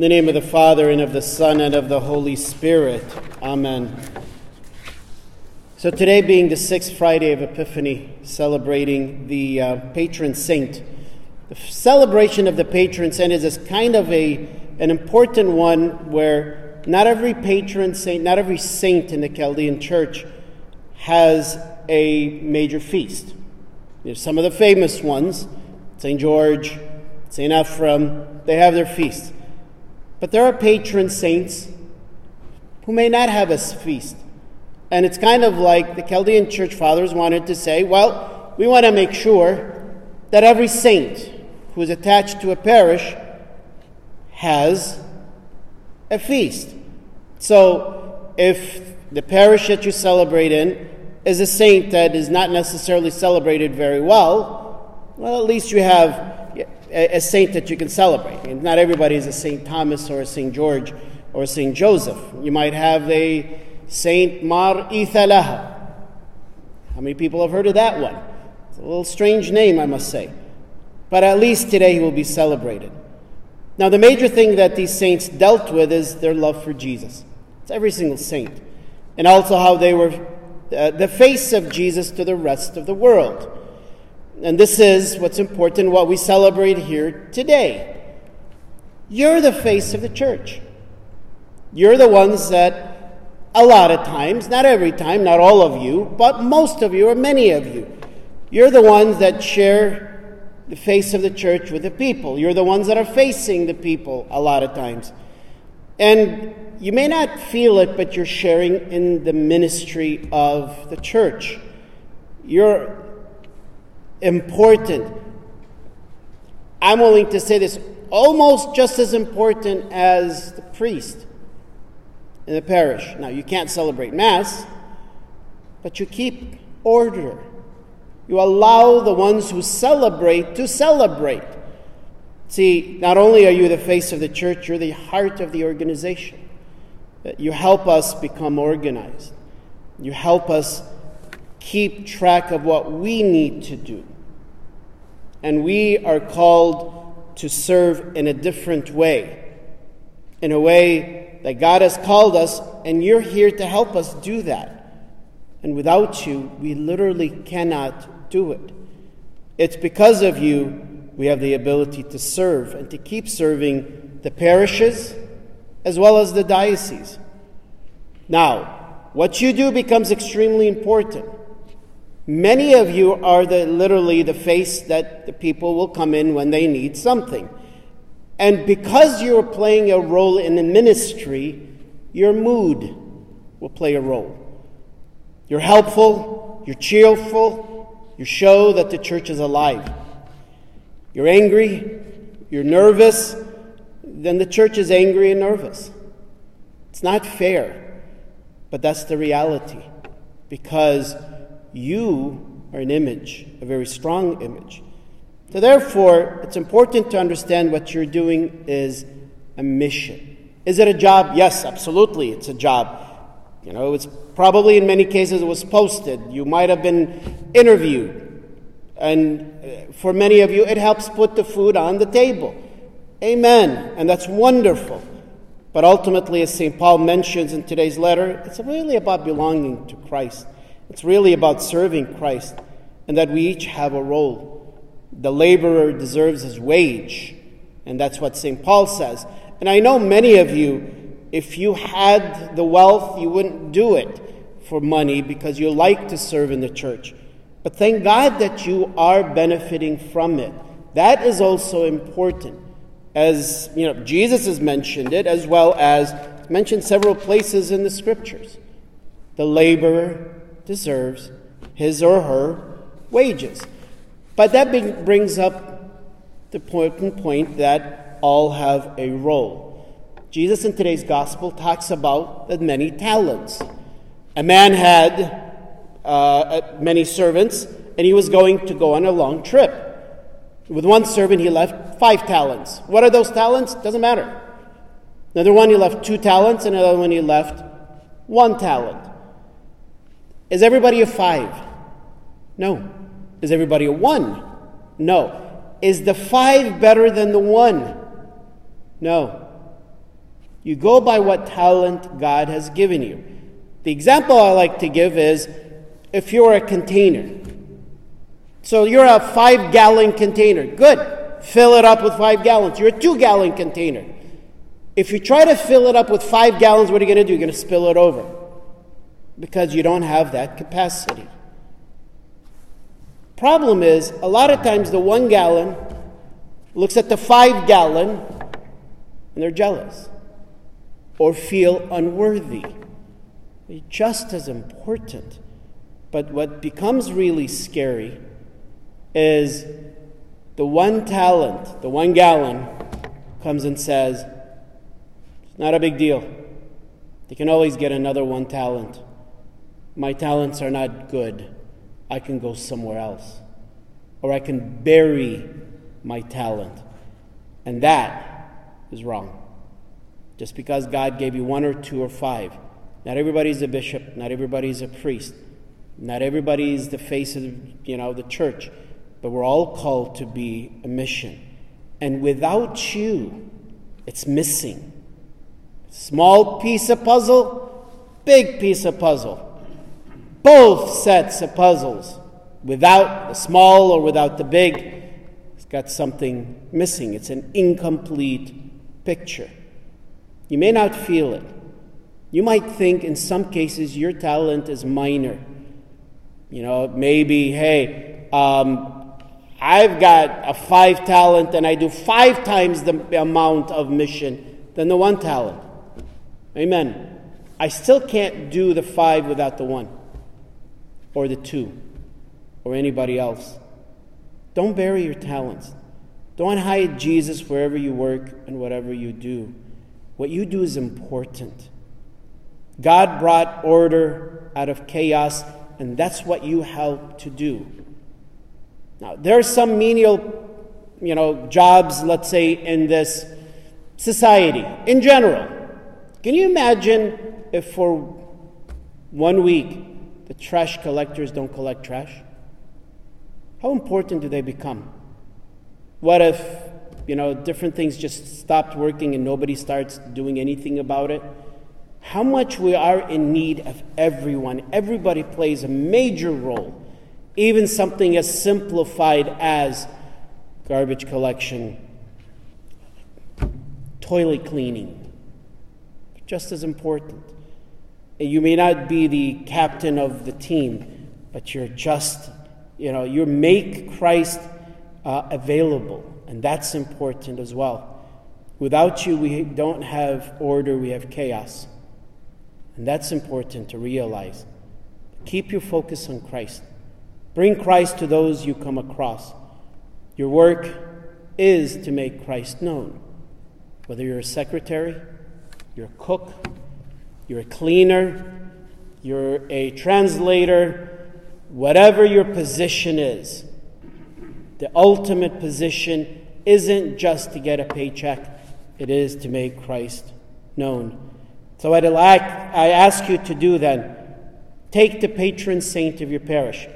In the name of the Father, and of the Son, and of the Holy Spirit. Amen. So, today being the sixth Friday of Epiphany, celebrating the uh, patron saint. The celebration of the patron saint is kind of a, an important one where not every patron saint, not every saint in the Chaldean church has a major feast. There's some of the famous ones, St. George, St. Ephrem, they have their feasts. But there are patron saints who may not have a feast. And it's kind of like the Chaldean church fathers wanted to say, well, we want to make sure that every saint who is attached to a parish has a feast. So if the parish that you celebrate in is a saint that is not necessarily celebrated very well, well, at least you have a, saint that you can celebrate. And not everybody is a St. Thomas or a St. George or a St. Joseph. You might have a St. Mar Ithalaha. How many people have heard of that one? It's a little strange name, I must say. But at least today he will be celebrated. Now, the major thing that these saints dealt with is their love for Jesus. It's every single saint. And also how they were uh, the face of Jesus to the rest of the world. And this is what's important, what we celebrate here today. You're the face of the church. You're the ones that, a lot of times, not every time, not all of you, but most of you, or many of you, you're the ones that share the face of the church with the people. You're the ones that are facing the people a lot of times. And you may not feel it, but you're sharing in the ministry of the church. You're important. I'm willing to say this almost just as important as the priest in the parish. Now, you can't celebrate Mass, but you keep order. You allow the ones who celebrate to celebrate. See, not only are you the face of the church, you're the heart of the organization. You help us become organized. You help us keep track of what we need to do. And we are called to serve in a different way, in a way that God has called us, and you're here to help us do that. And without you, we literally cannot do it. It's because of you we have the ability to serve and to keep serving the parishes as well as the diocese. Now, what you do becomes extremely important. Many of you are the, literally the face that the people will come in when they need something. And because you're playing a role in the ministry, your mood will play a role. You're helpful, you're cheerful, you show that the church is alive. You're angry, you're nervous, then the church is angry and nervous. It's not fair, but that's the reality. Because you are an image, a very strong image. So, therefore, it's important to understand what you're doing is a mission. Is it a job? Yes, absolutely, it's a job. You know, it's probably in many cases it was posted. You might have been interviewed. And uh, for many of you, it helps put the food on the table. Amen. And that's wonderful. But ultimately, as St. Paul mentions in today's letter, it's really about belonging to Christ. It's really about serving Christ and that we each have a role. The laborer deserves his wage, and that's what St. Paul says. And I know many of you, if you had the wealth, you wouldn't do it for money because you like to serve in the church. But thank God that you are benefiting from it. That is also important. As you know, Jesus has mentioned it, as well as mentioned several places in the scriptures. The laborer deserves his or her wages. But that brings up the important point that all have a role. Jesus in today's gospel talks about the many talents. A man had uh, many servants, and he was going to go on a long trip. With one servant, he left five talents. What are those talents? Doesn't matter. Another one, he left two talents, and another one, he left one talent. Is everybody a five? No. Is everybody a one? No. Is the five better than the one? No. You go by what talent God has given you. The example I like to give is if you're a container. So you're a five gallon container. Good. Fill it up with five gallons. You're a two gallon container. If you try to fill it up with five gallons, what are you going to do? You're going to spill it over because you don't have that capacity. Problem is, a lot of times the one gallon looks at the five gallon and they're jealous or feel unworthy. It's just as important. But what becomes really scary is the one talent, the one gallon, comes and says, It's not a big deal. They can always get another one talent. My talents are not good. I can go somewhere else. Or I can bury my talent. And that is wrong. Just because God gave you one or two or five, not everybody's a bishop, not everybody's a priest, not everybody's the face of you know the church, but we're all called to be a mission. And without you, it's missing. Small piece of puzzle, big piece of puzzle both sets of puzzles. Without the small or without the big, it's got something missing. It's an incomplete picture. You may not feel it. You might think in some cases your talent is minor. You know, maybe, hey, um, I've got a five talent and I do five times the amount of mission than the one talent. Amen. I still can't do the five without the one or the two or anybody else. Don't bury your talents. Don't hide Jesus wherever you work and whatever you do. What you do is important. God brought order out of chaos, and that's what you help to do. Now, there are some menial, you know, jobs, let's say, in this society in general. Can you imagine if for one week the trash collectors don't collect trash? How important do they become? What if, you know, different things just stopped working and nobody starts doing anything about it? How much we are in need of everyone. Everybody plays a major role. Even something as simplified as garbage collection, toilet cleaning, just as important. You may not be the captain of the team, but you're just, you know, you make Christ uh, available, and that's important as well. Without you, we don't have order, we have chaos. And that's important to realize. Keep your focus on Christ. Bring Christ to those you come across. Your work is to make Christ known. Whether you're a secretary, you're a cook, you're a cleaner, you're a translator, whatever your position is. The ultimate position isn't just to get a paycheck, it is to make Christ known. So I'd like, I ask you to do then, take the patron saint of your parish.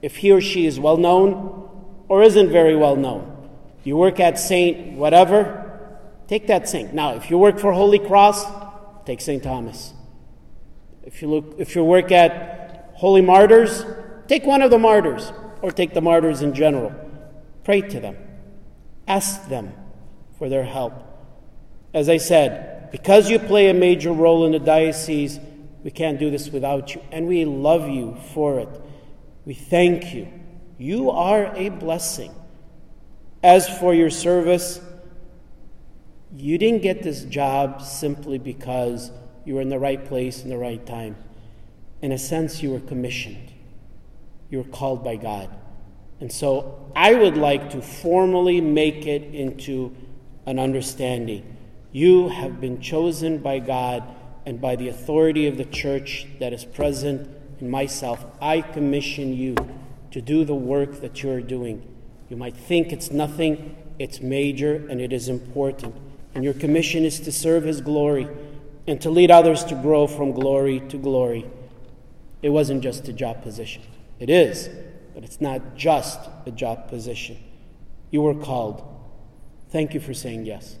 If he or she is well known or isn't very well known, you work at Saint whatever, take that saint. Now, if you work for Holy Cross, take Saint Thomas. If you look, if you work at holy martyrs, take one of the martyrs, or take the martyrs in general. Pray to them. Ask them for their help. As I said, because you play a major role in the diocese, we can't do this without you, and we love you for it. We thank you. You are a blessing. As for your service, you didn't get this job simply because you were in the right place in the right time. In a sense, you were commissioned, you were called by God. And so I would like to formally make it into an understanding. You have been chosen by God and by the authority of the church that is present in myself. I commission you to do the work that you're doing. You might think it's nothing, it's major, and it is important. And your commission is to serve His glory and to lead others to grow from glory to glory. It wasn't just a job position. It is, but it's not just a job position. You were called. Thank you for saying yes.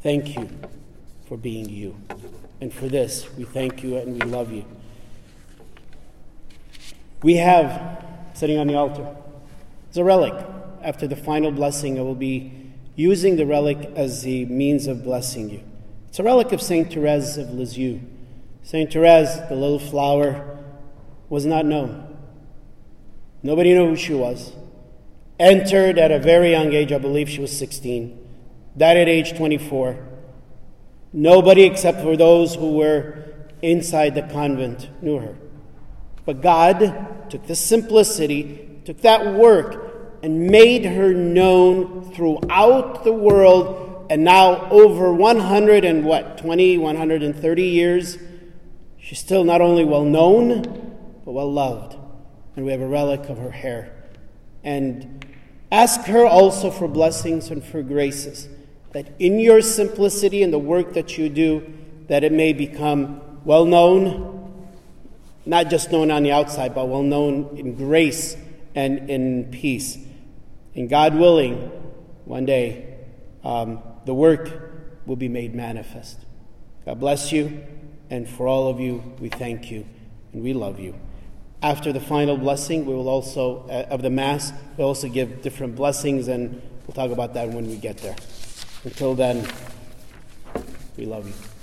Thank you for being you. And for this, we thank you and we love you. We have, sitting on the altar, as a relic, after the final blessing, I will be using the relic as the means of blessing you. It's a relic of Saint Therese of Lisieux. Saint Therese, the little flower, was not known. Nobody knew who she was. Entered at a very young age, I believe she was 16. Died at age 24. Nobody except for those who were inside the convent knew her. But God took the simplicity, took that work, and made her known throughout the world. And now, over 100 and what, 20, 130 years, she's still not only well known, but well loved. And we have a relic of her hair. And ask her also for blessings and for graces, that in your simplicity and the work that you do, that it may become well known not just known on the outside, but well known in grace and in peace. And God willing, one day, um, the work will be made manifest. God bless you, and for all of you, we thank you and we love you. After the final blessing, we will also, uh, of the Mass, we'll also give different blessings, and we'll talk about that when we get there. Until then, we love you.